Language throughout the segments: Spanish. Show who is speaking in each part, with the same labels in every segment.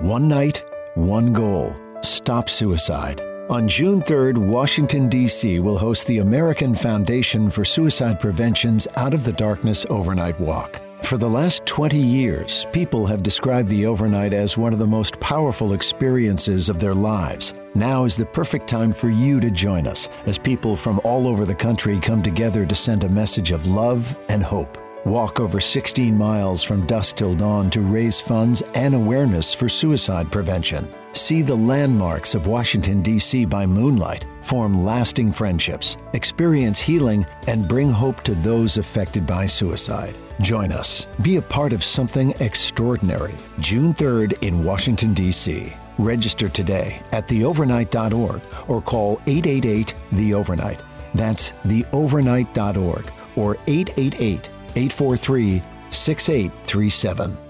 Speaker 1: One night, one goal stop suicide. On June 3rd, Washington, D.C. will host the American Foundation for Suicide Prevention's Out of the Darkness Overnight Walk. For the last 20 years, people have described the overnight as one of the most powerful experiences of their lives. Now is the perfect time for you to join us as people from all over the country come together to send a message of love and hope. Walk over 16 miles from dusk till dawn to raise funds and awareness for suicide prevention. See the landmarks of Washington, D.C. by moonlight, form lasting friendships, experience healing, and bring hope to those affected by suicide. Join us. Be a part of something extraordinary. June 3rd in Washington, D.C. Register today at theovernight.org or call 888 The Overnight. That's theovernight.org or 888 843 6837.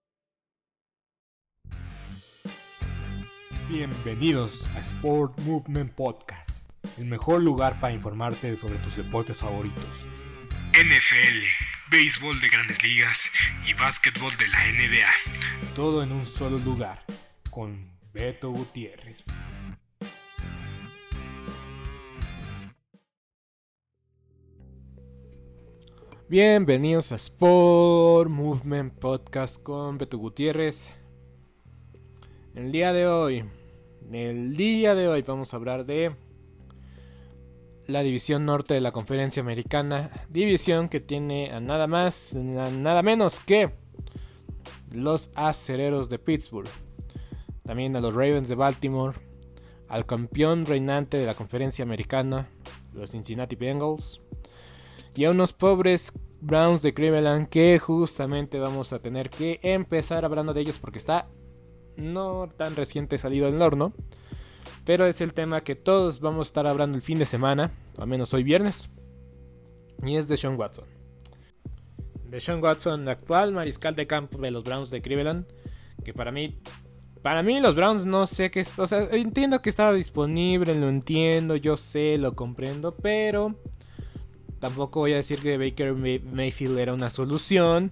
Speaker 2: Bienvenidos a Sport Movement Podcast, el mejor lugar para informarte sobre tus deportes favoritos. NFL, béisbol de grandes ligas y básquetbol de la NBA. Todo en un solo lugar, con Beto Gutiérrez. Bienvenidos a Sport Movement Podcast con Beto Gutiérrez. El día de hoy el día de hoy vamos a hablar de la división norte de la conferencia americana. División que tiene a nada más, nada menos que los acereros de Pittsburgh. También a los Ravens de Baltimore. Al campeón reinante de la conferencia americana, los Cincinnati Bengals. Y a unos pobres Browns de Cleveland que justamente vamos a tener que empezar hablando de ellos porque está no tan reciente salido del horno. Pero es el tema que todos vamos a estar hablando el fin de semana, al menos hoy viernes. Y es de Sean Watson. De Sean Watson, actual mariscal de campo de los Browns de Cleveland. Que para mí, para mí los Browns no sé qué, o sea, entiendo que estaba disponible, lo entiendo, yo sé, lo comprendo, pero tampoco voy a decir que Baker Mayfield era una solución.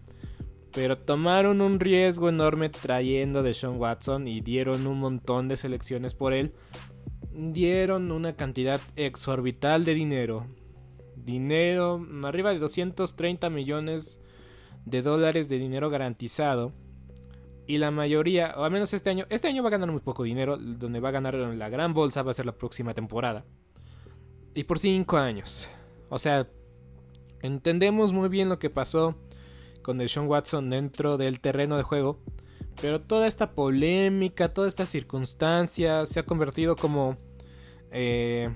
Speaker 2: Pero tomaron un riesgo enorme trayendo de Sean Watson y dieron un montón de selecciones por él. Dieron una cantidad exorbital de dinero. Dinero, arriba de 230 millones de dólares de dinero garantizado. Y la mayoría, o al menos este año, este año va a ganar muy poco dinero. Donde va a ganar la gran bolsa va a ser la próxima temporada. Y por 5 años. O sea, entendemos muy bien lo que pasó con Deshaun Watson dentro del terreno de juego. Pero toda esta polémica, toda esta circunstancia se ha convertido como... Eh,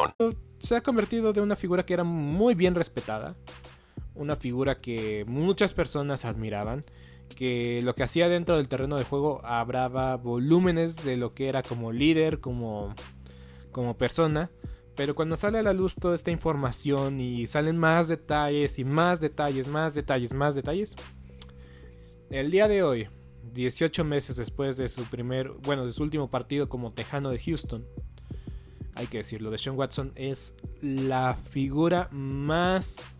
Speaker 2: se ha convertido de una figura que era muy bien respetada, una figura que muchas personas admiraban, que lo que hacía dentro del terreno de juego abraba volúmenes de lo que era como líder, como, como persona, pero cuando sale a la luz toda esta información y salen más detalles y más detalles, más detalles, más detalles, el día de hoy, 18 meses después de su primer, bueno, de su último partido como tejano de Houston, hay que decirlo, de Sean Watson es la figura más,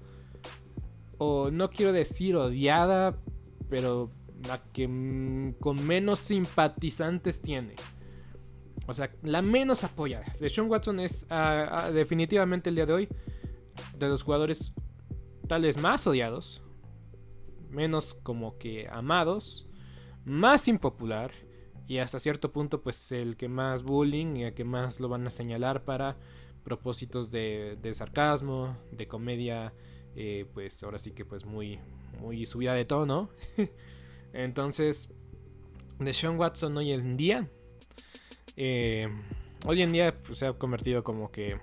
Speaker 2: o no quiero decir odiada, pero la que con menos simpatizantes tiene. O sea, la menos apoyada. De Sean Watson es ah, ah, definitivamente el día de hoy de los jugadores tal vez más odiados, menos como que amados, más impopular y hasta cierto punto pues el que más bullying y el que más lo van a señalar para propósitos de, sarcasmo, de comedia, eh, pues ahora sí que pues muy, muy subida de tono. Entonces, de Sean Watson hoy en día, eh, hoy en día pues, se ha convertido como que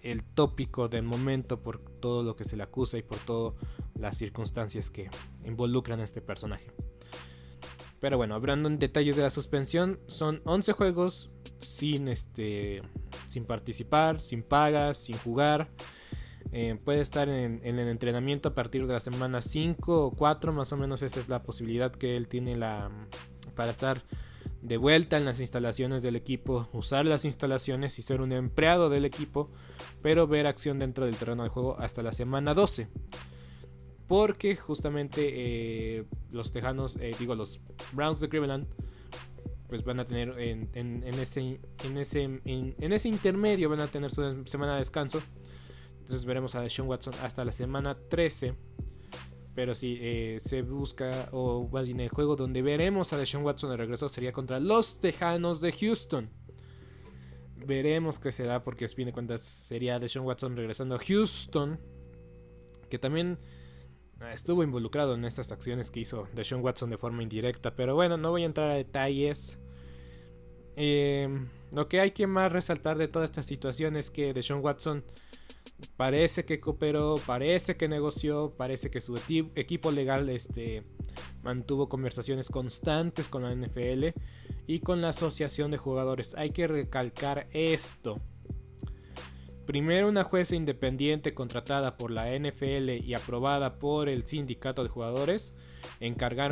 Speaker 2: el tópico del momento por todo lo que se le acusa y por todas las circunstancias que involucran a este personaje. Pero bueno, hablando en detalles de la suspensión, son 11 juegos sin, este, sin participar, sin pagas, sin jugar. Eh, puede estar en, el entrenamiento a partir de la semana 5 o 4, más o menos esa es la posibilidad que él tiene la, para estar de vuelta en las instalaciones del equipo, usar las instalaciones y ser un empleado del equipo, pero ver acción dentro del terreno de juego hasta la semana 12 porque justamente eh, los Tejanos, eh, digo, los Browns de Cleveland, pues van a tener en, ese, en, ese, en, ese intermedio, van a tener su semana de descanso. Entonces veremos a Deshaun Watson hasta la semana 13. Pero si eh, se busca, o más bien el juego donde veremos a Deshaun Watson de regreso sería contra los Tejanos de Houston. Veremos qué se da, porque a fin de cuentas sería Deshaun Watson regresando a Houston. Que también estuvo involucrado en estas acciones que hizo Deshaun Watson de forma indirecta. Pero bueno, no voy a entrar a detalles. Eh, lo que hay que más resaltar de toda esta situación es que Deshaun Watson parece que cooperó, parece que negoció, parece que su equipo legal este, mantuvo conversaciones constantes con la NFL y con la asociación de jugadores. Hay que recalcar esto. Primero una jueza independiente contratada por la NFL y aprobada por el sindicato de jugadores encargaron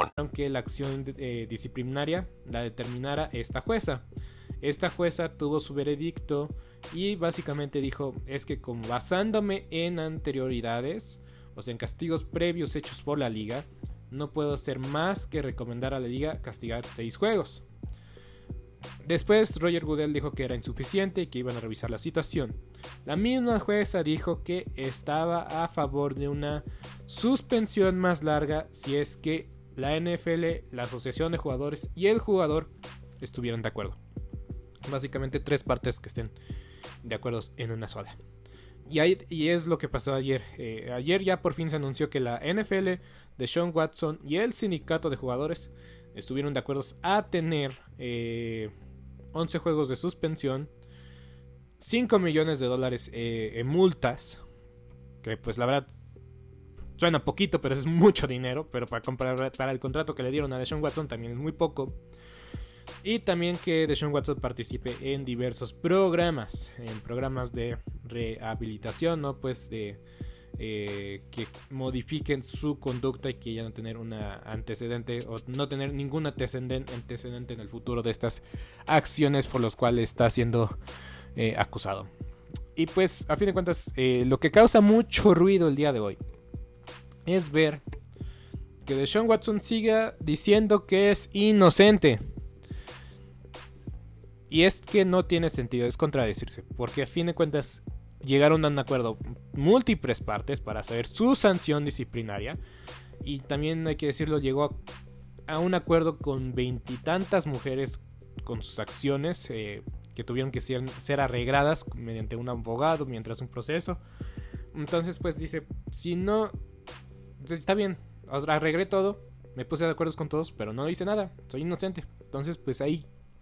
Speaker 2: Aunque la acción eh, disciplinaria la determinara esta jueza. Esta jueza tuvo su veredicto Y básicamente dijo, es que como basándome en anterioridades, o sea, en castigos previos hechos por la liga, no puedo hacer más que recomendar a la liga castigar 6 juegos. Después Roger Goodell dijo que era insuficiente y que iban a revisar la situación. La misma jueza dijo que estaba a favor de una suspensión más larga si es que la NFL, la asociación de jugadores y el jugador estuvieran de acuerdo. Básicamente tres partes que estén de acuerdo en una sola. Y, es lo que pasó ayer. Eh, ayer ya por fin se anunció que la NFL de Sean Watson y el sindicato de jugadores estuvieron de acuerdo a tener 11 eh, juegos de suspensión, 5 millones de dólares eh, en multas, que pues la verdad suena poquito, pero es mucho dinero, pero para, comprar, para el contrato que le dieron a Deshaun Watson también es muy poco. Y también que Deshaun Watson participe en diversos programas, en programas de rehabilitación, ¿no? Pues de eh, que modifiquen su conducta y que ya no tener una antecedente o no tener ningún antecedente, en el futuro de estas acciones por las cuales está siendo eh, acusado. Y pues, a fin de cuentas, eh, lo que causa mucho ruido el día de hoy es ver que Deshaun Watson siga diciendo que es inocente. Y es que no tiene sentido, es contradecirse, porque a fin de cuentas llegaron a un acuerdo múltiples partes para saber su sanción disciplinaria. Y también hay que decirlo, llegó a, un acuerdo con veintitantas mujeres con sus acciones eh, que tuvieron que ser, ser arregladas mediante un abogado mientras un proceso. Entonces, pues dice, si no, está bien, arreglé todo, me puse de acuerdo con todos, pero no hice nada, soy inocente. Entonces, pues ahí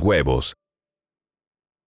Speaker 3: huevos.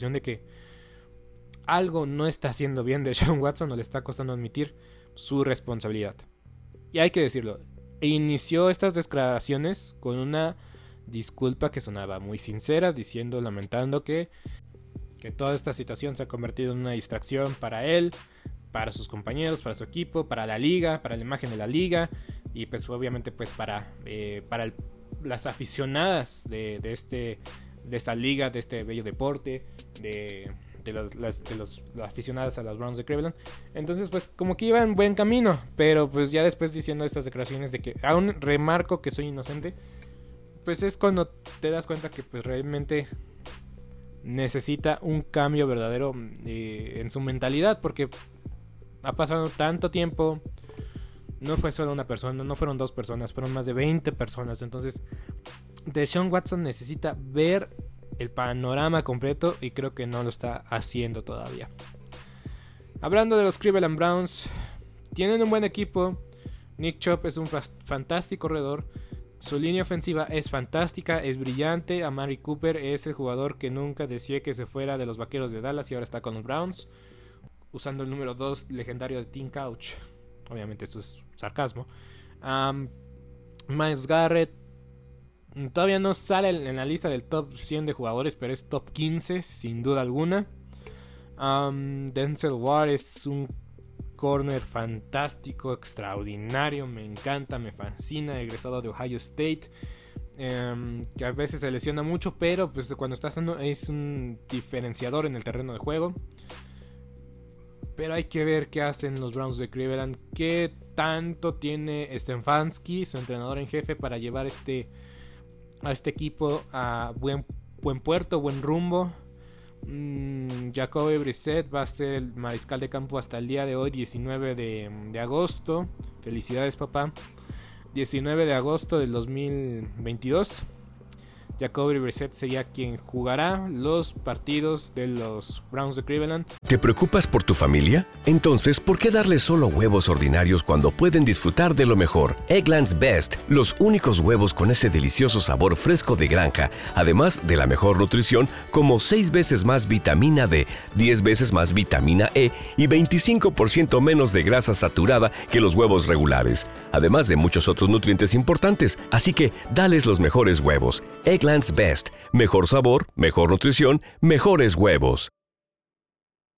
Speaker 2: De que algo no está haciendo bien de Sean Watson o le está costando admitir su responsabilidad. Y hay que decirlo, inició estas declaraciones con una disculpa que sonaba muy sincera, diciendo, lamentando que, que toda esta situación se ha convertido en una distracción para él, para sus compañeros, para su equipo, para la liga, para la imagen de la liga y pues obviamente pues para, eh, para las aficionadas de, de, este de esta liga, de este bello deporte, de, de, las, de los, aficionados a los Browns de Cleveland. Entonces, pues como que iba en buen camino, pero pues ya después diciendo estas declaraciones de que aún remarco que soy inocente, pues es cuando te das cuenta que pues realmente necesita un cambio verdadero eh, en su mentalidad, porque ha pasado tanto tiempo, no fue solo una persona, no fueron dos personas, fueron más de 20 personas. Entonces, Deshaun Watson necesita ver el panorama completo y creo que no lo está haciendo todavía. Hablando de los Cleveland Browns, tienen un buen equipo. Nick Chop es un fantástico corredor. Su línea ofensiva es fantástica, es brillante. Amari Cooper es el jugador que nunca decía que se fuera de los vaqueros de Dallas y ahora está con los Browns. Usando el número 2 legendario de Team Couch. Obviamente, esto es sarcasmo. Miles Garrett Todavía no sale en la lista del top 100 de jugadores, pero es top 15 sin duda alguna. Denzel Ward es un corner fantástico, extraordinario, me encanta, me fascina, egresado de Ohio State. Em, que a veces se lesiona mucho, pero pues cuando está haciendo es un diferenciador en el terreno de juego. Pero hay que ver qué hacen los Browns de Cleveland, qué tanto tiene Stefanski, su entrenador en jefe, para llevar este a este equipo a buen, buen puerto, buen rumbo. Mm, Jacoby Brissett va a ser el mariscal de campo hasta el día de hoy, 19 de, de agosto. Felicidades, papá. 19 de agosto del 2022. Jacoby Brissett sería quien jugará los partidos de los Browns de Cleveland.
Speaker 3: ¿Te preocupas por tu familia? Entonces, ¿por qué darles solo huevos ordinarios cuando pueden disfrutar de lo mejor? Eggland's Best, los únicos huevos con ese delicioso sabor fresco de granja, además de la mejor nutrición, como 6 veces más vitamina D, 10 veces más vitamina E y 25% menos de grasa saturada que los huevos regulares, además de muchos otros nutrientes importantes. Así que, dales los mejores huevos. Eggland's Best. Mejor sabor, mejor nutrición, mejores huevos.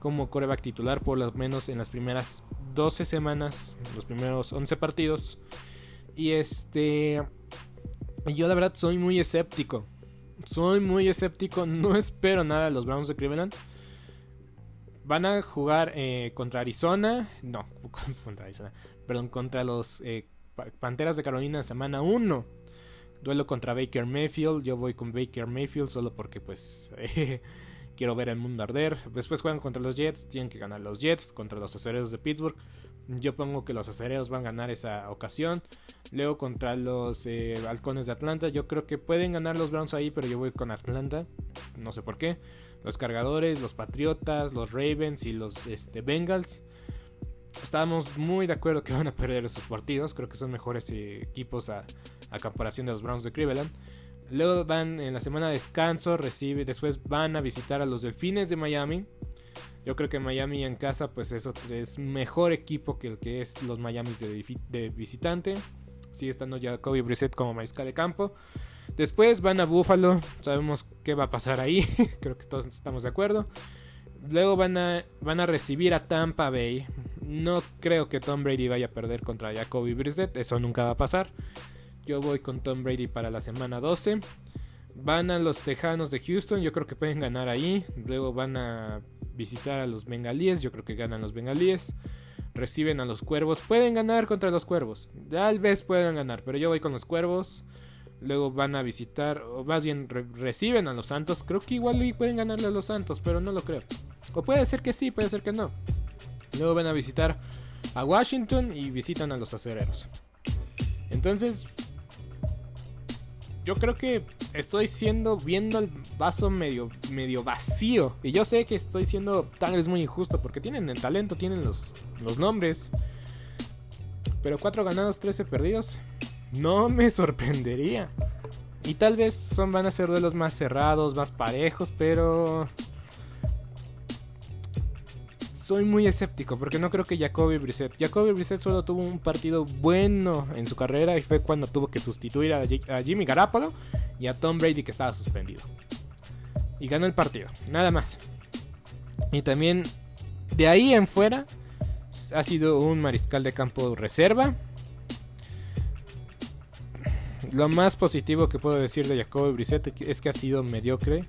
Speaker 2: como coreback titular por lo menos en las primeras 12 semanas, los primeros 11 partidos. Y este... Yo la verdad soy muy escéptico. Soy muy escéptico. No espero nada de los Browns de Cleveland. Van a jugar eh, contra Arizona. No, contra Arizona. Perdón, contra los eh, Panteras de Carolina semana 1. Duelo contra Baker Mayfield. Yo voy con Baker Mayfield solo porque pues... quiero ver el mundo arder. Después juegan contra los Jets, tienen que ganar los Jets contra los acereros de Pittsburgh. Yo pongo que los acereros van a ganar esa ocasión. Luego contra los eh, halcones de Atlanta. Yo creo que pueden ganar los Browns ahí, pero yo voy con Atlanta. No sé por qué. Los cargadores, los Patriotas, los Ravens y los este, Bengals. Estábamos muy de acuerdo que van a perder esos partidos. Creo que son mejores eh, equipos a, a comparación de los Browns de Cleveland. Luego van en la semana de descanso, después van a visitar a los Delfines de Miami. Yo creo que Miami en casa pues eso es mejor equipo que el que es los Miami de, visitante. Sigue estando ya Kobe Brissett como mariscal de campo. Después van a Buffalo, sabemos qué va a pasar ahí, creo que todos estamos de acuerdo. Luego van a, van a recibir a Tampa Bay. No creo que Tom Brady vaya a perder contra Jacoby Brissett, eso nunca va a pasar. Yo voy con Tom Brady para la semana 12. Van a los Tejanos de Houston, yo creo que pueden ganar ahí. Luego van a visitar a los Bengalíes, yo creo que ganan los Bengalíes. Reciben a los Cuervos, pueden ganar contra los Cuervos. Tal vez puedan ganar, pero yo voy con los Cuervos. Luego van a visitar, o más bien reciben a los Santos. Creo que igual pueden ganarle a los Santos, pero no lo creo. O puede ser que sí, puede ser que no. Luego van a visitar a Washington y visitan a los acereros. Entonces, yo creo que estoy siendo viendo el vaso medio, medio vacío. Y yo sé que estoy siendo tal vez muy injusto porque tienen el talento, tienen los, los nombres. Pero 4 ganados, 13 perdidos. No me sorprendería. Y tal vez son, van a ser duelos más cerrados, más parejos, pero soy muy escéptico porque no creo que Jacoby Brissett. Jacoby Brissett solo tuvo un partido bueno en su carrera y fue cuando tuvo que sustituir a, Jimmy Garapolo y a Tom Brady que estaba suspendido. Y ganó el partido, nada más. Y también de ahí en fuera ha sido un mariscal de campo reserva. Lo más positivo que puedo decir de Jacoby Brissett es que ha sido mediocre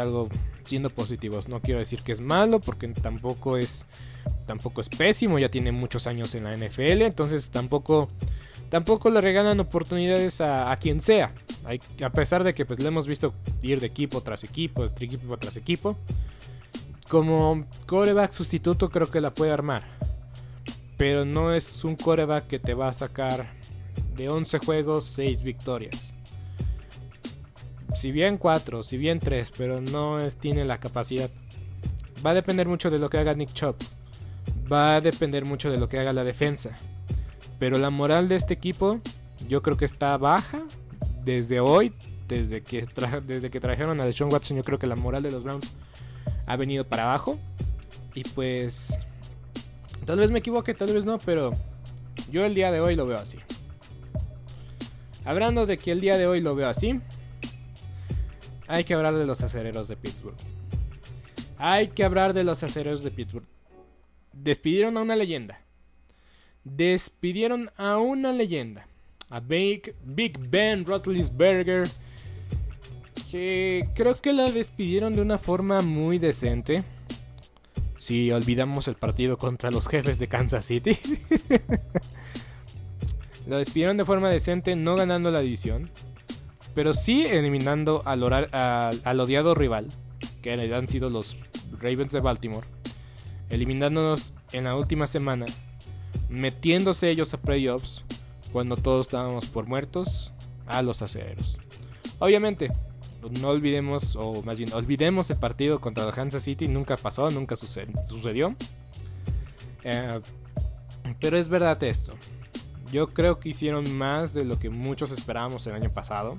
Speaker 2: algo siendo positivos. No quiero decir que es malo porque tampoco es tampoco es pésimo, ya tiene muchos años en la NFL, entonces tampoco tampoco le regalan oportunidades a, quien sea. a pesar de que pues le hemos visto ir de equipo tras equipo, de equipo tras equipo. Como coreback sustituto creo que la puede armar. Pero no es un coreback que te va a sacar de 11 juegos 6 victorias si bien 4, si bien 3, pero no es, tiene la capacidad. Va a depender mucho de lo que haga Nick Chop. Va a depender mucho de lo que haga la defensa. Pero la moral de este equipo yo creo que está baja desde hoy, desde que, desde que trajeron a Deshaun Watson, yo creo que la moral de los Browns ha venido para abajo. Y pues tal vez me equivoque, tal vez no, pero yo el día de hoy lo veo así. Hablando de que el día de hoy lo veo así, hay que hablar de los acereros de Pittsburgh. Hay que hablar de los acereros de Pittsburgh. Despidieron a una leyenda. Despidieron a una leyenda. A Big, Big Ben Roethlisberger. Que creo que la despidieron de una forma muy decente. Si olvidamos el partido contra los jefes de Kansas City. Lo despidieron de forma decente, no ganando la división pero sí eliminando al, al odiado rival, que han sido los Ravens de Baltimore, eliminándonos en la última semana, metiéndose ellos a playoffs cuando todos estábamos por muertos a los acereros. Obviamente, no olvidemos, o más bien, olvidemos el partido contra la Kansas City, nunca pasó, nunca sucedió. Eh, pero es verdad esto. Yo creo que hicieron más de lo que muchos esperábamos el año pasado.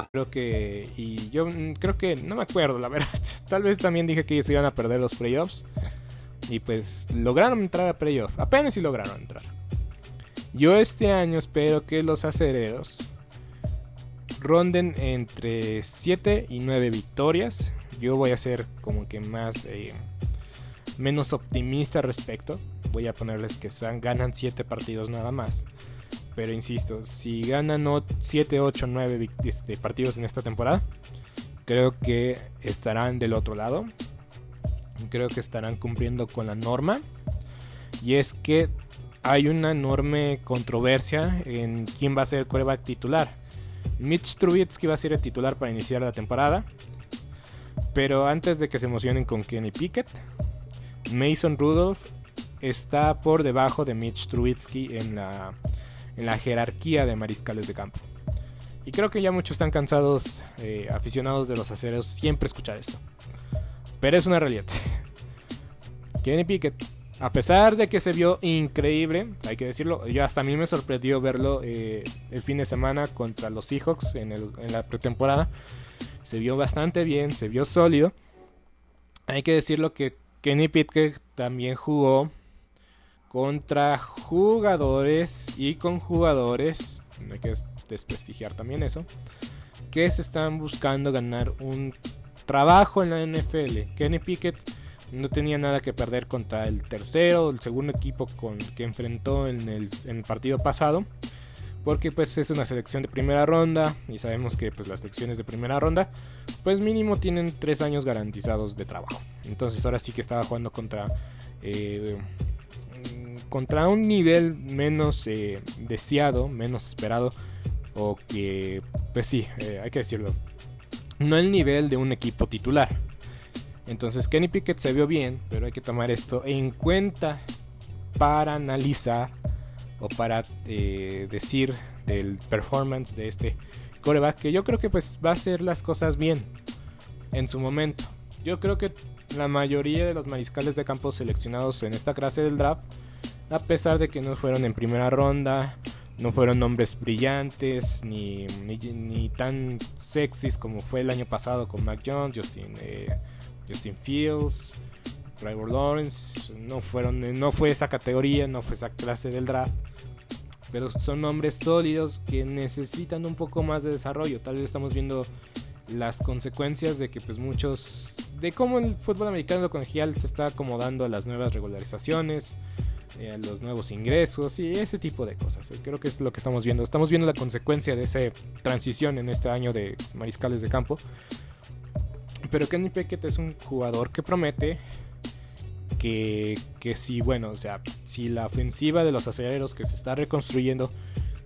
Speaker 2: Creo que, y yo mm, creo que, no me acuerdo, la verdad. Tal vez también dije que ellos iban a perder los playoffs. Y pues lograron entrar a playoffs. Apenas si lograron entrar. Yo este año espero que los acereros ronden entre 7 y 9 victorias. Yo voy a ser como que más eh, menos optimista al respecto. Voy a ponerles que ganan 7 partidos nada más. Pero insisto, si ganan 7, 8, 9 partidos en esta temporada, creo que estarán del otro lado. Creo que estarán cumpliendo con la norma. Y es que hay una enorme controversia en quién va a ser el coreback titular. Mitch Trubisky va a ser el titular para iniciar la temporada. Pero antes de que se emocionen con Kenny Pickett, Mason Rudolph está por debajo de Mitch Trubisky en la en la jerarquía de mariscales de campo. Y creo que ya muchos están cansados, eh, aficionados de los aceros, siempre escuchar esto. Pero es una realidad. Kenny Pickett, a pesar de que se vio increíble, hay que decirlo, yo hasta a mí me sorprendió verlo eh, el fin de semana contra los Seahawks en, en la pretemporada. Se vio bastante bien, se vio sólido. Hay que decirlo que Kenny Pickett también jugó contra jugadores y con jugadores, no hay que desprestigiar también eso, que se están buscando ganar un trabajo en la NFL. Kenny Pickett no tenía nada que perder contra el tercero, el segundo equipo con que enfrentó en el, partido pasado. Porque pues es una selección de primera ronda y sabemos que pues las selecciones de primera ronda pues mínimo tienen tres años garantizados de trabajo. Entonces ahora sí que estaba jugando contra eh, contra un nivel menos eh, deseado, menos esperado, o que, pues sí, eh, hay que decirlo, no el nivel de un equipo titular. Entonces Kenny Pickett se vio bien, pero hay que tomar esto en cuenta para analizar o para eh, decir del performance de este coreback, que yo creo que pues va a hacer las cosas bien en su momento. Yo creo que la mayoría de los mariscales de campo seleccionados en esta clase del draft a pesar de que no fueron en primera ronda, no fueron nombres brillantes ni, ni, tan sexys como fue el año pasado con Mac Jones, Justin, eh, Justin Fields, Trevor Lawrence. No, fueron, eh, no fue esa categoría, no fue esa clase del draft. Pero son nombres sólidos que necesitan un poco más de desarrollo. Tal vez estamos viendo las consecuencias de que pues muchos de cómo el fútbol americano colegial se está acomodando a las nuevas regularizaciones eh, los nuevos ingresos y ese tipo de cosas. Eh, creo que es lo que estamos viendo. Estamos viendo la consecuencia de esa transición en este año de mariscales de campo. Pero Kenny Pickett es un jugador que promete que, que si, bueno, o sea, si la ofensiva de los aceleros que se está reconstruyendo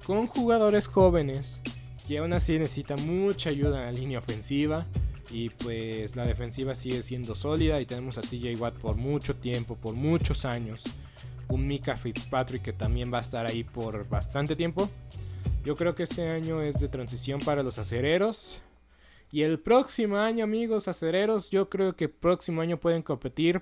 Speaker 2: con jugadores jóvenes, que aún así necesita mucha ayuda en la línea ofensiva. Y pues la defensiva sigue siendo sólida y tenemos a TJ Watt por mucho tiempo, por muchos años un Mika Fitzpatrick que también va a estar ahí por bastante tiempo. Yo creo que este año es de transición para los acereros. Y el próximo año, amigos acereros, yo creo que próximo año pueden competir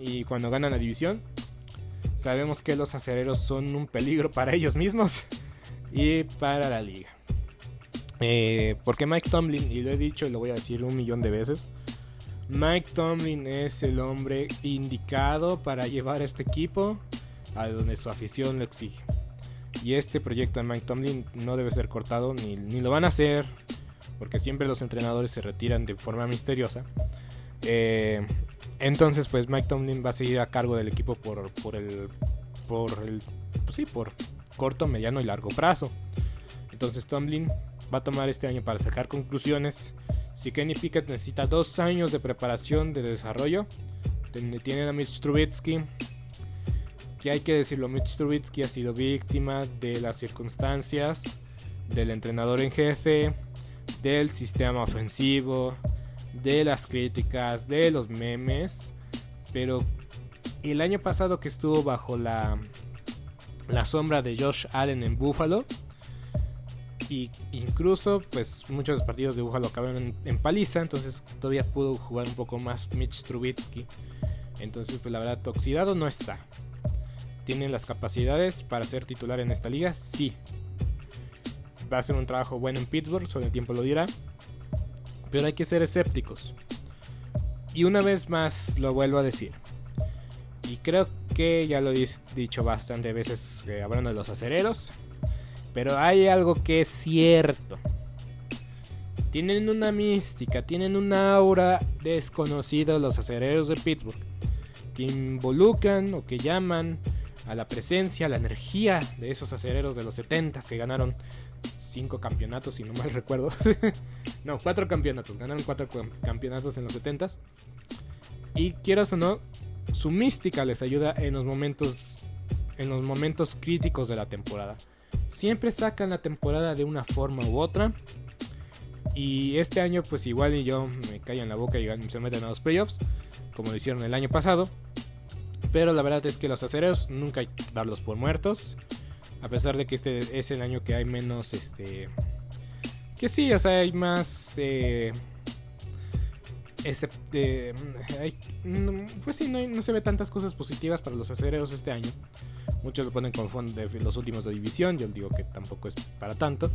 Speaker 2: y cuando ganan la división, sabemos que los acereros son un peligro para ellos mismos y para la liga. Eh, porque Mike Tomlin, y lo he dicho y lo voy a decir un millón de veces, Mike Tomlin es el hombre indicado para llevar este equipo a donde su afición lo exige. Y este proyecto de Mike Tomlin no debe ser cortado, ni lo van a hacer, porque siempre los entrenadores se retiran de forma misteriosa. Eh, entonces, pues Mike Tomlin va a seguir a cargo del equipo por, el. Por el. Pues sí, por corto, mediano y largo plazo. Entonces Tomlin va a tomar este año para sacar conclusiones. Si Kenny Pickett necesita dos años de preparación, de desarrollo, tienen a Mitch Trubitsky. Que hay que decirlo, Mitch Trubitsky ha sido víctima de las circunstancias, del entrenador en jefe, del sistema ofensivo, de las críticas, de los memes. Pero el año pasado que estuvo bajo la, la sombra de Josh Allen en Buffalo, y incluso pues muchos partidos de Buffalo acabaron en, paliza, entonces todavía pudo jugar un poco más Mitch Trubitsky. Entonces pues la verdad oxidado no está. ¿Tienen las capacidades para ser titular en esta liga? Sí. Va a ser un trabajo bueno en Pittsburgh, solo el tiempo lo dirá. Pero hay que ser escépticos. Y una vez más lo vuelvo a decir. Y creo que ya lo he dicho bastante veces eh, hablando de los acereros. Pero hay algo que es cierto. Tienen una mística, tienen un aura desconocida los acereros de Pittsburgh. Que involucran o que llaman a la presencia, a la energía de esos acereros de los 70 que ganaron cinco campeonatos, si no mal recuerdo. no, cuatro campeonatos. Ganaron cuatro campeonatos en los 70 Y quieras o no, su mística les ayuda en los momentos en los momentos críticos de la temporada. Siempre sacan la temporada de una forma u otra. Y este año, pues igual y yo me callo en la boca y se meten a los playoffs, como lo hicieron el año pasado. Pero la verdad es que los acereros nunca hay que darlos por muertos. A pesar de que este es el año que hay menos, este... Que sí, o sea, hay más... Eh, eh pues sí, no, no, se ve tantas cosas positivas para los acereros este año. Muchos lo ponen con fondo de los últimos de división. Yo digo que tampoco es para tanto.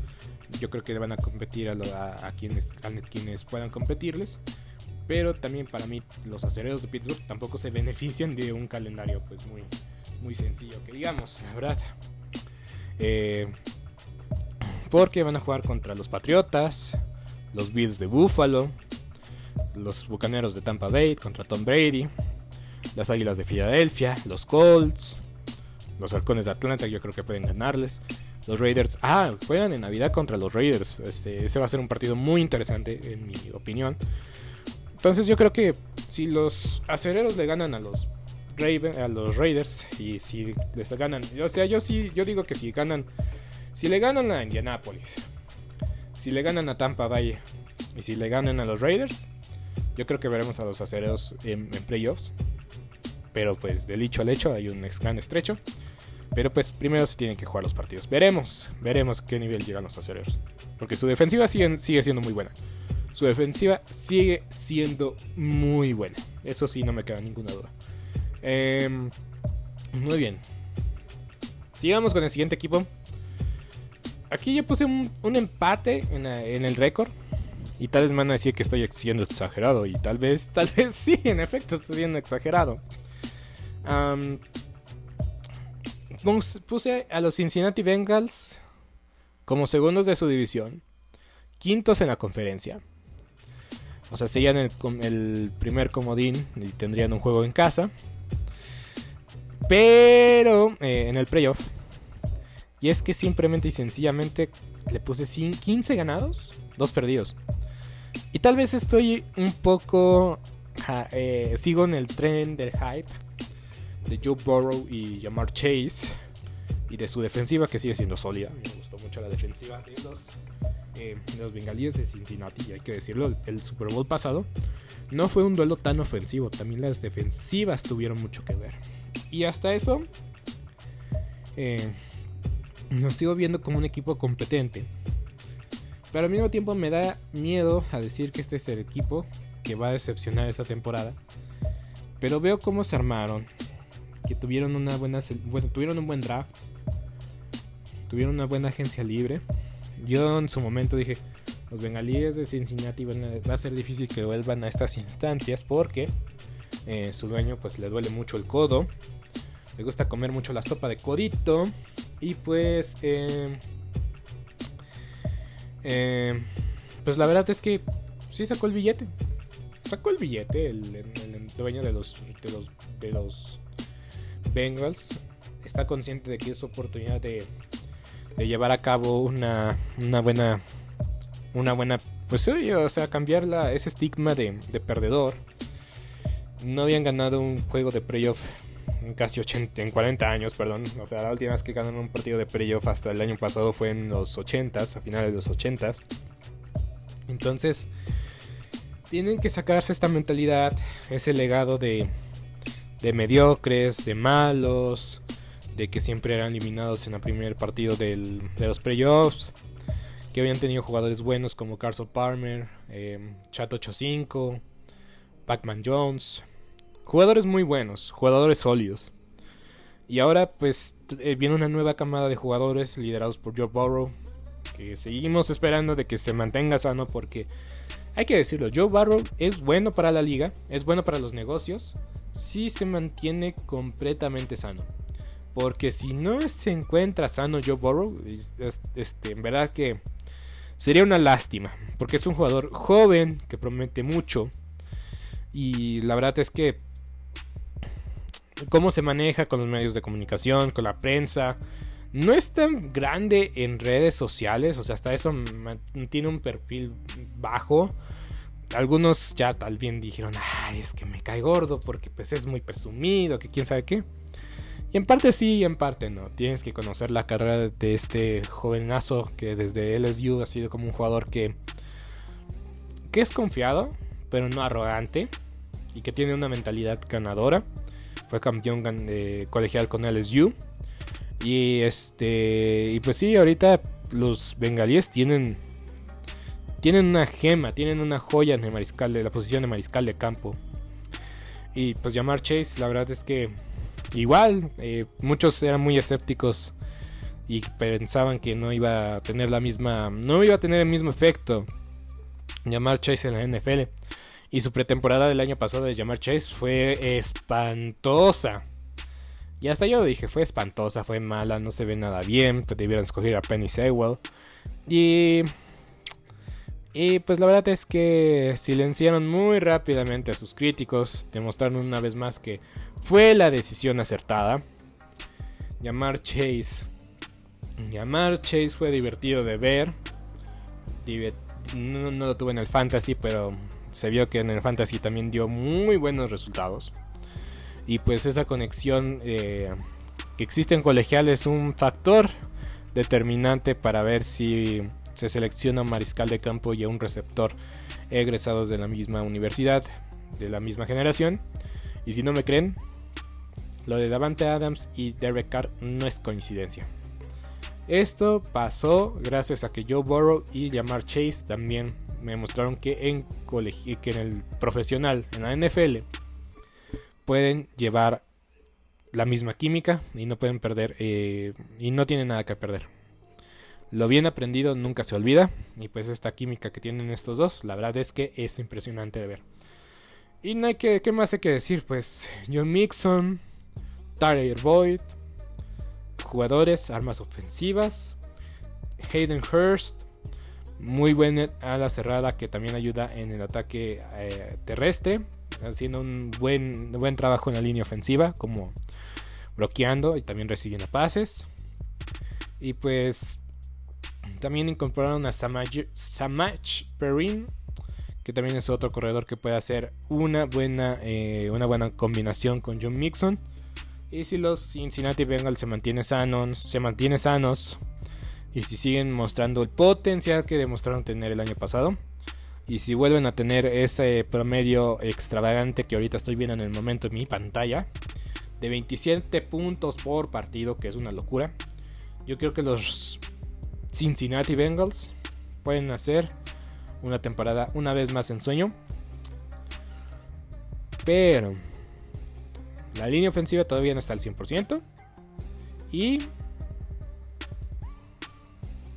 Speaker 2: Yo creo que van a competir a, quienes, quienes puedan competirles. Pero también para mí los acereros de Pittsburgh tampoco se benefician de un calendario pues muy, muy sencillo. Que digamos, la verdad. Eh, porque van a jugar contra los Patriotas, los Bills de Buffalo, los Bucaneros de Tampa Bay contra Tom Brady, las Águilas de Filadelfia, los Colts, los halcones de Atlanta yo creo que pueden ganarles. Los Raiders, ah, juegan en Navidad contra los Raiders. Este, ese va a ser un partido muy interesante en mi opinión. Entonces yo creo que si los acereros le ganan a los a los Raiders y si les ganan, o sea, yo sí yo digo que si ganan si le ganan a Indianapolis, si le ganan a Tampa Bay y si le ganan a los Raiders, yo creo que veremos a los acereros en, playoffs. Pero pues del dicho al hecho hay un gran estrecho. Pero pues primero se tienen que jugar los partidos. Veremos, veremos qué nivel llegan los acereros. Porque su defensiva sigue siendo muy buena. Su defensiva sigue siendo muy buena. Eso sí, no me queda ninguna duda. Em, muy bien. Sigamos con el siguiente equipo. Aquí yo puse un, empate en, el récord. Y tal vez me van a decir que estoy siendo exagerado. Y tal vez, tal vez sí, en efecto estoy siendo exagerado puse a los Cincinnati Bengals como segundos de su división, quintos en la conferencia. O sea, serían el, el primer comodín y tendrían un juego en casa. Pero eh, en el playoff. Y es que simplemente y sencillamente le puse 15 ganados, 2 perdidos. Y tal vez estoy un poco... Eh, sigo en el tren del hype de Joe Burrow y Jamar Chase y de su defensiva que sigue siendo sólida. Me gustó mucho la defensiva de los, eh, los bengalíes de Cincinnati, y hay que decirlo, el Super Bowl pasado no fue un duelo tan ofensivo, también las defensivas tuvieron mucho que ver. Y hasta eso, eh, nos sigo viendo como un equipo competente. Pero al mismo tiempo me da miedo a decir que este es el equipo que va a decepcionar esta temporada. Pero veo cómo se armaron, que tuvieron una buena bueno, tuvieron un buen draft. Tuvieron una buena agencia libre. Yo en su momento dije, los bengalíes de Cincinnati van a, va a ser difícil que vuelvan a estas instancias porque eh, su dueño pues le duele mucho el codo. Le gusta comer mucho la sopa de codito. Y pues, eh, eh, pues la verdad es que sí sacó el billete. Sacó el billete el, dueño de los, de los, de los Bengals. Está consciente de que es oportunidad de, llevar a cabo una, una buena, una buena, pues o sea, cambiar ese estigma de perdedor. No habían ganado un juego de playoff en casi 80, en 40 años, perdón. O sea, la última vez que ganaron un partido de playoff hasta el año pasado fue en los 80s, a finales de los 80s. Entonces, tienen que sacarse esta mentalidad, ese legado de, de mediocres, de malos, de que siempre eran eliminados en el primer partido de los playoffs, que habían tenido jugadores buenos como Carson Palmer, eh, Chat 85, Pac-Man Jones, Jugadores muy buenos, jugadores sólidos. Y ahora pues eh, viene una nueva camada de jugadores liderados por Joe Burrow. Que seguimos esperando de que se mantenga sano porque hay que decirlo, Joe Burrow es bueno para la liga, es bueno para los negocios, si se mantiene completamente sano. Porque si no se encuentra sano Joe Burrow, este, en verdad que sería una lástima. Porque es un jugador joven que promete mucho. Y la verdad es que cómo se maneja con los medios de comunicación, con la prensa. No es tan grande en redes sociales, o sea, hasta eso tiene un perfil bajo. Algunos ya tal bien dijeron, ay, es que me cae gordo porque pues es muy presumido, que quién sabe qué. Y en parte sí y en parte no. Tienes que conocer la carrera de este jovenazo que desde LSU ha sido como un jugador que, que es confiado, pero no arrogante. Y que tiene una mentalidad ganadora fue campeón de colegial con LSU. Y este. Y pues sí, ahorita los bengalíes tienen. Tienen una gema, tienen una joya en el mariscal de la posición de mariscal de campo. Y pues llamar Chase, la verdad es que igual, eh, muchos eran muy escépticos y pensaban que no iba a tener la misma, no iba a tener el mismo efecto llamar Chase en la NFL. Y su pretemporada del año pasado de llamar Chase fue espantosa. Y hasta yo dije, fue espantosa, fue mala, no se ve nada bien, que debieron escoger a Penny Sewell. Y... Y pues la verdad es que silenciaron muy rápidamente a sus críticos, demostraron una vez más que fue la decisión acertada. Llamar Chase. Llamar Chase fue divertido de ver. No, no, lo tuve en el fantasy, pero se vio que en el fantasy también dio muy buenos resultados. Y pues esa conexión eh, que existe en colegial es un factor determinante para ver si se selecciona un mariscal de campo y un receptor egresados de la misma universidad, de la misma generación. Y si no me creen, lo de Davante Adams y Derek Carr no es coincidencia. Esto pasó gracias a que Joe Burrow y Jamar Chase también me mostraron que en, que en el profesional, en la NFL, pueden llevar la misma química y no pueden perder eh, y no tienen nada que perder. Lo bien aprendido nunca se olvida y pues esta química que tienen estos dos, la verdad es que es impresionante de ver. Y no hay que, ¿qué más hay que decir? Pues John Mixon, Tyler Boyd, jugadores, armas ofensivas, Hayden Hurst, muy buena ala cerrada que también ayuda en el ataque eh, terrestre, haciendo un buen, buen trabajo en la línea ofensiva, como bloqueando y también recibiendo pases. Y pues también incorporaron a Samach Perrin, que también es otro corredor que puede hacer una buena, eh, una buena combinación con John Mixon. Y si los Cincinnati Bengals se mantienen sanos, se mantienen sanos, y si siguen mostrando el potencial que demostraron tener el año pasado. Y si vuelven a tener ese promedio extravagante que ahorita estoy viendo en el momento en mi pantalla. De 27 puntos por partido, que es una locura. Yo creo que los Cincinnati Bengals pueden hacer una temporada una vez más en sueño. Pero la línea ofensiva todavía no está al 100%. Y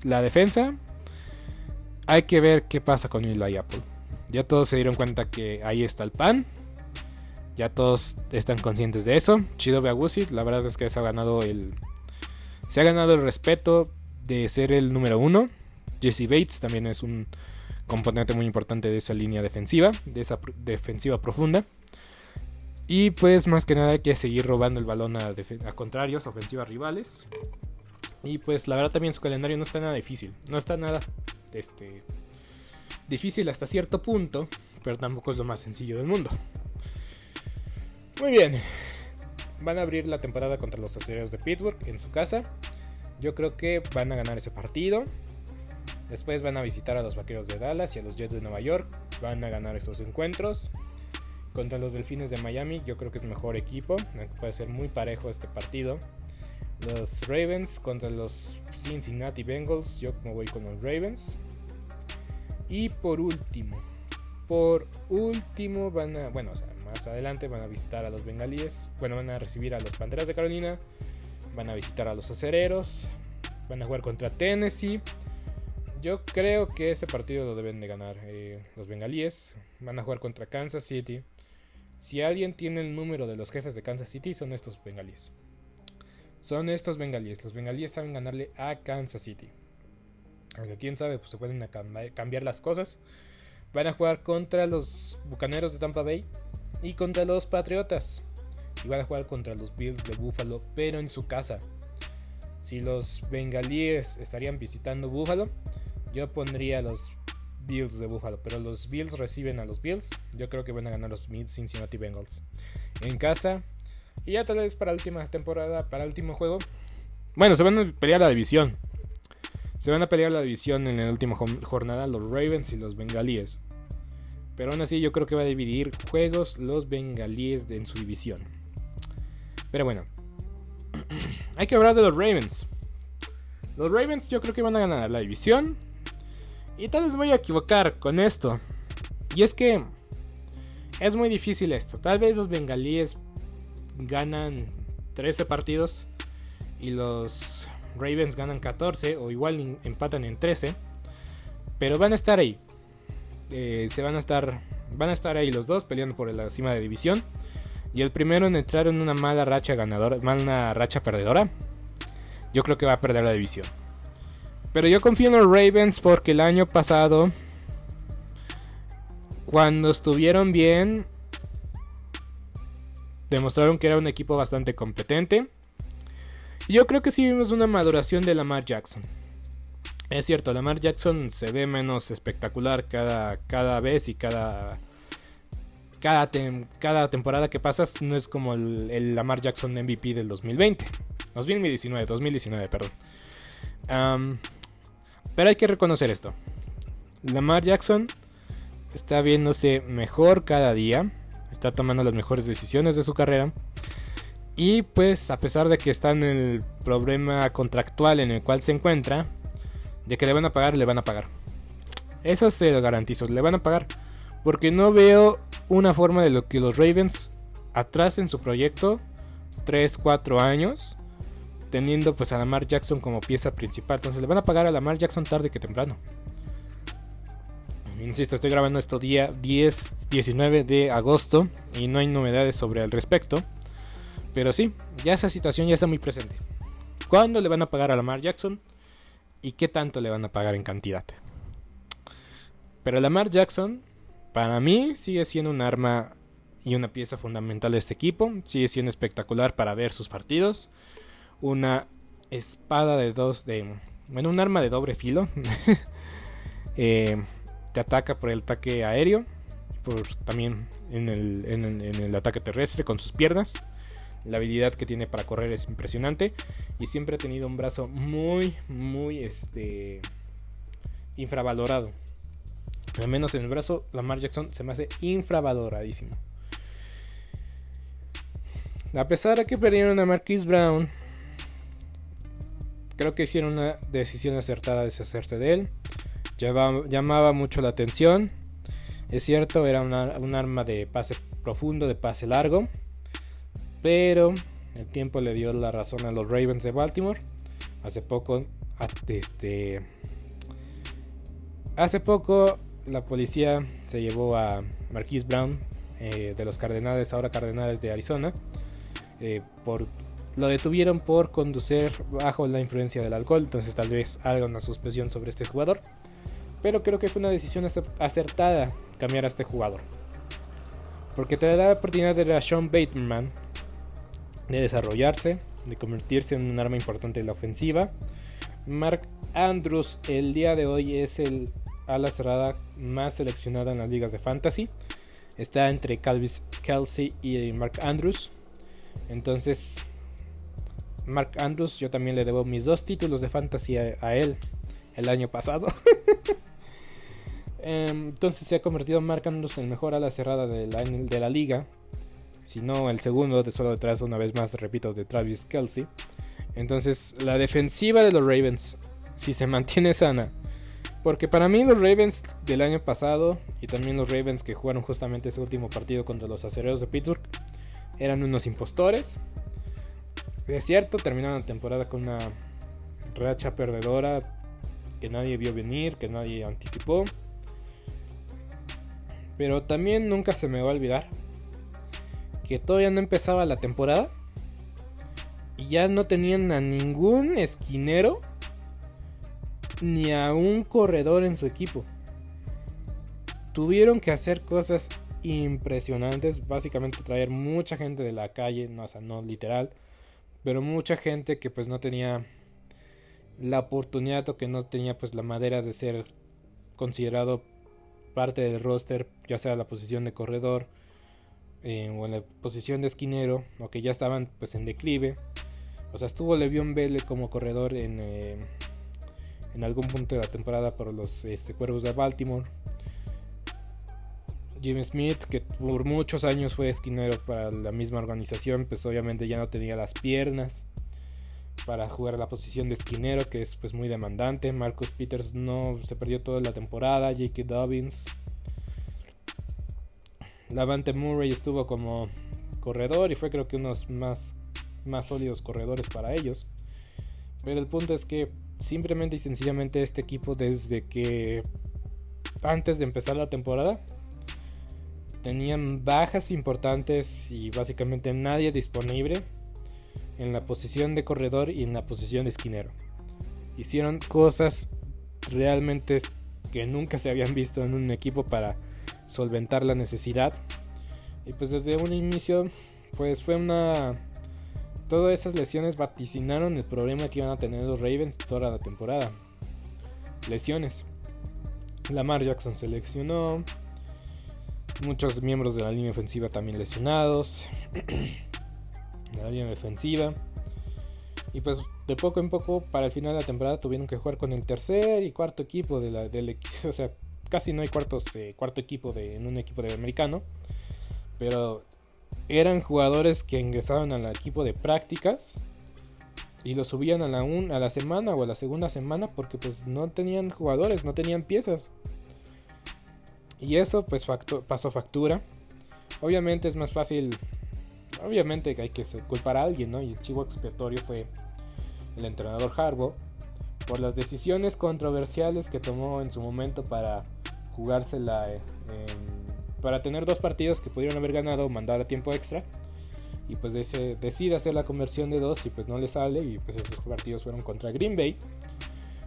Speaker 2: la defensa, hay que ver qué pasa con Eli Apple. Ya todos se dieron cuenta que ahí está el pan. Ya todos están conscientes de eso. Chido Beagusi, la verdad es que se ha ganado el, Se ha ganado el respeto de ser el número uno. Jesse Bates también es un componente muy importante de esa línea defensiva, de esa defensiva profunda. Y pues más que nada hay que seguir robando el balón a, a contrarios, ofensivas rivales. Y pues la verdad también su calendario no está nada difícil. No está nada este, difícil hasta cierto punto, pero tampoco es lo más sencillo del mundo. Muy bien. Van a abrir la temporada contra los aceleros de Pittsburgh en su casa. Yo creo que van a ganar ese partido. Después van a visitar a los Vaqueros de Dallas y a los Jets de Nueva York. Van a ganar esos encuentros. Contra los Delfines de Miami, yo creo que es mejor equipo. Puede ser muy parejo este partido. Los Ravens contra los Cincinnati Bengals. Yo me voy con los Ravens. Y por último, por último van a, bueno, más adelante van a visitar a los bengalíes, bueno, van a recibir a los Panteras de Carolina, van a visitar a los acereros, van a jugar contra Tennessee. Yo creo que ese partido lo deben de ganar eh, los bengalíes, van a jugar contra Kansas City. Si alguien tiene el número de los jefes de Kansas City, son estos bengalíes. Son estos bengalíes. Los bengalíes saben ganarle a Kansas City. Aunque quién sabe, pues se pueden cambiar las cosas. Van a jugar contra los Bucaneros de Tampa Bay y contra los Patriotas. Y van a jugar contra los Bills de Buffalo, pero en su casa. Si los bengalíes estarían visitando Buffalo, yo pondría los Bills de Buffalo. Pero los Bills reciben a los Bills. Yo creo que van a ganar los Cincinnati Bengals. En casa. Y ya tal vez para la última temporada, para el último juego. Bueno, se van a pelear la división. Se van a pelear la división en la última jornada los Ravens y los Bengalíes. Pero aún así yo creo que va a dividir juegos los Bengalíes en su división. Pero bueno. Hay que hablar de los Ravens. Los Ravens yo creo que van a ganar la división. Y tal vez voy a equivocar con esto. Y es que es muy difícil esto. Tal vez los bengalíes ganan 13 partidos y los Ravens ganan 14 o igual empatan en 13. Pero van a estar ahí. Eh, se van a estar. Van a estar ahí los dos peleando por la cima de división. Y el primero en entrar en una mala racha ganadora. Mala racha perdedora. Yo creo que va a perder la división. Pero yo confío en los Ravens porque el año pasado. Cuando estuvieron bien. Demostraron que era un equipo bastante competente. Yo creo que sí vimos una maduración de Lamar Jackson. Es cierto, Lamar Jackson se ve menos espectacular cada, cada vez y cada, cada, temporada que pasas no es como el, Lamar Jackson MVP del 2020. 2019, 2019, perdón. pero hay que reconocer esto. Lamar Jackson está viéndose mejor cada día. Está tomando las mejores decisiones de su carrera. Y pues a pesar de que está en el problema contractual en el cual se encuentra, de que le van a pagar, le van a pagar. Eso se lo garantizo, le van a pagar. Porque no veo una forma de lo que los Ravens atrasen su proyecto 3, 4 años. Teniendo pues a Lamar Jackson como pieza principal. Entonces le van a pagar a Lamar Jackson tarde que temprano. Insisto, estoy grabando esto día 10, 19 de agosto. Y no hay novedades sobre el respecto. Pero sí, ya esa situación ya está muy presente. ¿Cuándo le van a pagar a Lamar Jackson? ¿Y qué tanto le van a pagar en cantidad? Pero Lamar Jackson, para mí, sigue siendo un arma y una pieza fundamental de este equipo. Sigue siendo espectacular para ver sus partidos. Una espada de dos. de Bueno, un arma de doble filo. Eh, te ataca por el ataque aéreo. Por, también en el, ataque terrestre con sus piernas. La habilidad que tiene para correr es impresionante. Y siempre ha tenido un brazo muy, muy este, infravalorado. Al menos en el brazo, Lamar Jackson se me hace infravaloradísimo. A pesar de que perdieron a Marquise Brown, creo que hicieron una decisión acertada de deshacerse de él. Llamaba mucho la atención. Es cierto, era un arma de pase profundo, de pase largo. Pero el tiempo le dio la razón a los Ravens de Baltimore. Hace poco, este, hace poco la policía se llevó a Marquise Brown eh, de los Cardenales, ahora Cardenales de Arizona, eh, por lo detuvieron por conducir bajo la influencia del alcohol, entonces tal vez haga una suspensión sobre este jugador. Pero creo que fue una decisión acertada cambiar a este jugador. Porque te da la oportunidad de a Sean Bateman de desarrollarse, de convertirse en un arma importante en la ofensiva. Mark Andrews el día de hoy es el ala cerrada más seleccionada en las ligas de fantasy. Está entre Calvis Kelsey y Mark Andrews. Entonces, Mark Andrews, yo también le debo mis dos títulos de fantasy a, él el año pasado. Em, entonces se ha convertido Mark Andrews en el mejor ala cerrada de la, de la liga. Si no, el segundo, de solo detrás, una vez más, repito, de Travis Kelsey. Entonces, la defensiva de los Ravens, si se mantiene sana, porque para mí los Ravens del año pasado y también los Ravens que jugaron justamente ese último partido contra los acereros de Pittsburgh eran unos impostores. Es cierto, terminaron la temporada con una racha perdedora que nadie vio venir, que nadie anticipó. Pero también nunca se me va a olvidar que todavía no empezaba la temporada y ya no tenían a ningún esquinero ni a un corredor en su equipo. Tuvieron que hacer cosas impresionantes, básicamente traer mucha gente de la calle, no, o sea, no literal, pero mucha gente que pues no tenía la oportunidad o que no tenía pues la madera de ser considerado parte del roster, ya sea la posición de corredor eh, o en la posición de esquinero, o que ya estaban pues en declive. O sea, estuvo Levión Vele como corredor en, eh, en algún punto de la temporada por los este, Cuervos de Baltimore. Jim Smith, que por muchos años fue esquinero para la misma organización, pues obviamente ya no tenía las piernas para jugar la posición de esquinero, que es pues muy demandante. Marcus Peters no se perdió toda la temporada. J.K. Dobbins. Lavante Murray estuvo como corredor y fue creo que unos más, más sólidos corredores para ellos. Pero el punto es que simplemente y sencillamente este equipo desde que antes de empezar la temporada tenían bajas importantes y básicamente nadie disponible en la posición de corredor y en la posición de esquinero. Hicieron cosas realmente que nunca se habían visto en un equipo para solventar la necesidad. Y pues desde un inicio pues fue una Todas esas lesiones vaticinaron el problema que iban a tener los Ravens toda la temporada. Lesiones. Lamar Jackson se lesionó. Muchos miembros de la línea ofensiva también lesionados. la línea defensiva. Y pues de poco en poco, para el final de la temporada, tuvieron que jugar con el tercer y cuarto equipo de la, del O sea, casi no hay cuartos, eh, cuarto equipo de, en un equipo de americano. Pero eran jugadores que ingresaban al equipo de prácticas y los subían a la, a la semana o a la segunda semana porque pues no tenían jugadores, no tenían piezas. Y eso pues pasó factura. Obviamente es más fácil, obviamente hay que culpar a alguien, ¿no? Y el chivo expiatorio fue el entrenador Harbaugh por las decisiones controversiales que tomó en su momento para jugársela en para tener dos partidos que pudieron haber ganado, mandar a tiempo extra. Y pues decide hacer la conversión de dos y pues no le sale. Y pues esos partidos fueron contra Green Bay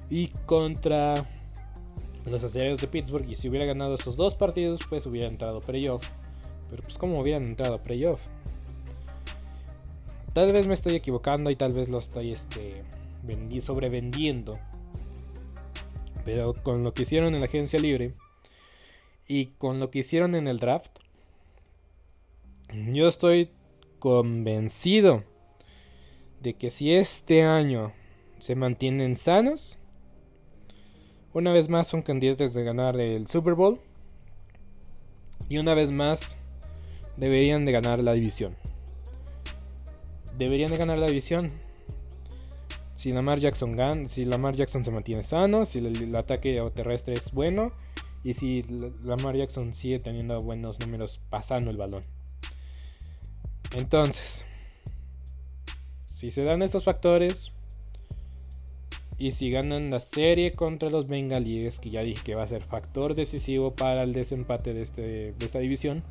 Speaker 2: y contra los aceleros de Pittsburgh. Y si hubiera ganado esos dos partidos, pues hubiera entrado playoff. Pero pues como hubieran entrado a playoff. Tal vez me estoy equivocando y tal vez lo estoy este, sobrevendiendo. Pero con lo que hicieron en la agencia libre y con lo que hicieron en el draft, yo estoy convencido de que si este año se mantienen sanos, una vez más son candidatos de ganar el Super Bowl y una vez más deberían de ganar la división. Deberían de ganar la división. Si Lamar Jackson si Lamar Jackson se mantiene sano, si el ataque terrestre es bueno, y si Lamar Jackson sigue teniendo buenos números pasando el balón. Entonces, si se dan estos factores y si ganan la serie contra los Bengalíes, que ya dije que va a ser factor decisivo para el desempate de, este, de esta división,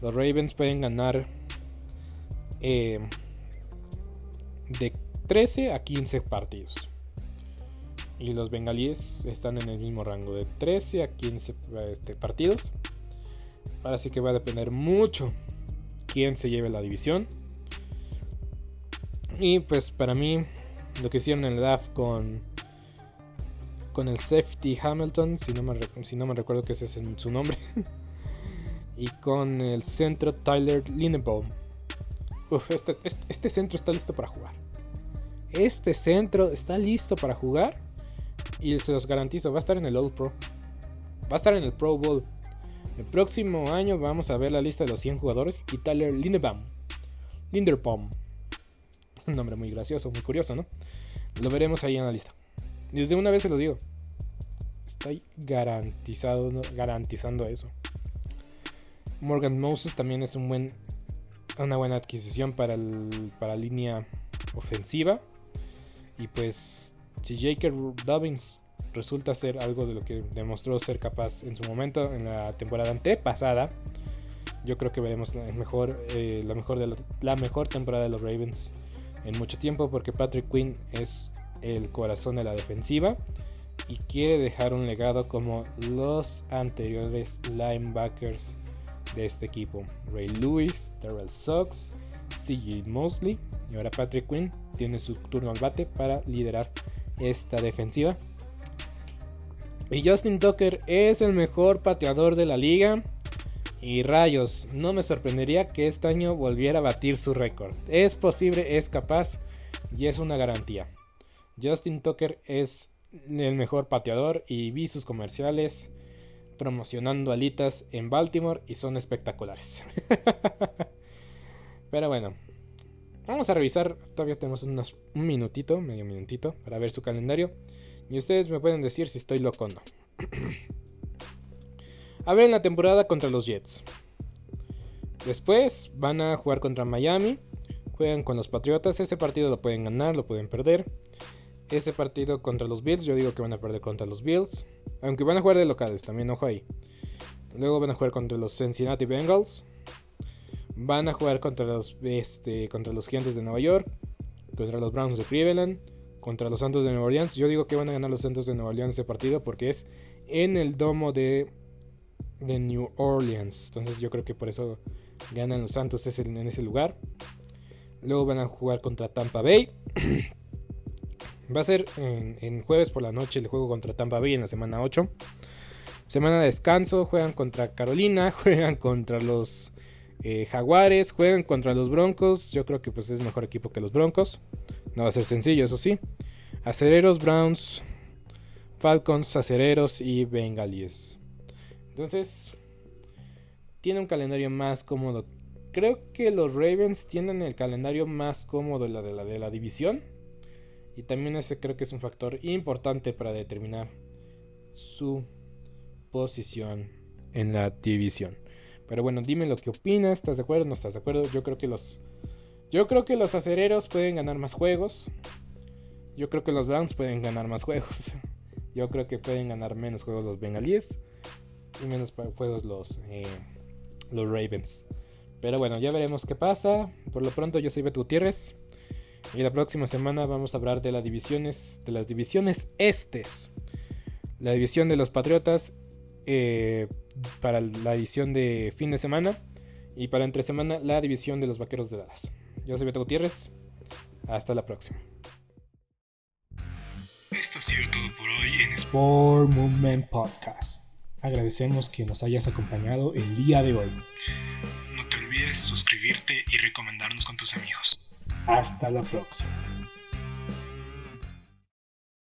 Speaker 2: los Ravens pueden ganar eh, 13 a 15 partidos. Y los bengalíes están en el mismo rango, de 13 a 15 este, partidos. Ahora sí que va a depender mucho quién se lleve la división. Y pues para mí, lo que hicieron en el draft con, con el safety Hamilton, si no me, si no me recuerdo que ese es su nombre, y con el centro Tyler Lindenbaum. Este, este, centro está listo para jugar. Este centro está listo para jugar. Y se los garantizo, va a estar en el All Pro. Va a estar en el Pro Bowl. El próximo año vamos a ver la lista de los 100 jugadores y Tyler Lindenbaum. Linderbaum. Un nombre muy gracioso, muy curioso, ¿no? Lo veremos ahí en la lista. Desde una vez se lo digo. Estoy garantizado, garantizando eso. Morgan Moses también es un buen, una buena adquisición para, el, para línea ofensiva. Y pues, si J.K. Dobbins resulta ser algo de lo que demostró ser capaz en su momento en la temporada antepasada, yo creo que veremos mejor, eh, la, mejor de la, mejor temporada de los Ravens en mucho tiempo porque Patrick Quinn es el corazón de la defensiva y quiere dejar un legado como los anteriores linebackers de este equipo. Ray Lewis, Terrell Sox, CJ Mosley y ahora Patrick Quinn tiene su turno al bate para liderar esta defensiva. Y Justin Tucker es el mejor pateador de la liga. Y rayos, no me sorprendería que este año volviera a batir su récord. Es posible, es capaz y es una garantía. Justin Tucker es el mejor pateador y vi sus comerciales promocionando alitas en Baltimore y son espectaculares. Pero bueno, vamos a revisar, todavía tenemos un minutito, medio minutito para ver su calendario y ustedes me pueden decir si estoy loco o no. a ver en la temporada contra los Jets. Después van a jugar contra Miami, juegan con los Patriotas, ese partido lo pueden ganar, lo pueden perder. Ese partido contra los Bills, yo digo que van a perder contra los Bills. Aunque van a jugar de locales, también ojo ahí. Luego van a jugar contra los Cincinnati Bengals. Van a jugar contra los, este, contra los Gigantes de Nueva York. Contra los Browns de Cleveland. Contra los Santos de Nueva Orleans. Yo digo que van a ganar los Santos de Nueva Orleans ese partido porque es en el domo de, de New Orleans. Entonces yo creo que por eso ganan los Santos en ese lugar. Luego van a jugar contra Tampa Bay. Va a ser en, jueves por la noche el juego contra Tampa Bay en la semana 8. Semana de descanso, juegan contra Carolina, juegan contra los eh, Jaguares, juegan contra los Broncos. Yo creo que pues es mejor equipo que los Broncos. No va a ser sencillo, eso sí. Acereros, Browns, Falcons, Acereros y Bengalíes. Entonces, tiene un calendario más cómodo. Creo que los Ravens tienen el calendario más cómodo de la de la, de la división. Y también ese creo que es un factor importante para determinar su posición en la división. Pero bueno, dime lo que opinas, ¿estás de acuerdo? ¿No estás de acuerdo? Yo creo que los Yo creo que los acereros pueden ganar más juegos. Yo creo que los Browns pueden ganar más juegos. Yo creo que pueden ganar menos juegos los Bengalíes y menos juegos los eh, los Ravens. Pero bueno, ya veremos qué pasa. Por lo pronto yo soy Beto Gutiérrez. Y la próxima semana vamos a hablar de las divisiones, de las divisiones estes. La división de los Patriotas eh, para la edición de fin de semana. Y para entre semana la división de los Vaqueros de Dallas. Yo soy Beto Gutiérrez. Hasta la próxima.
Speaker 4: Esto ha sido todo por hoy en Sport Movement Podcast. Agradecemos que nos hayas acompañado el día de hoy. No te olvides suscribirte y recomendarnos con tus amigos. Hasta la próxima.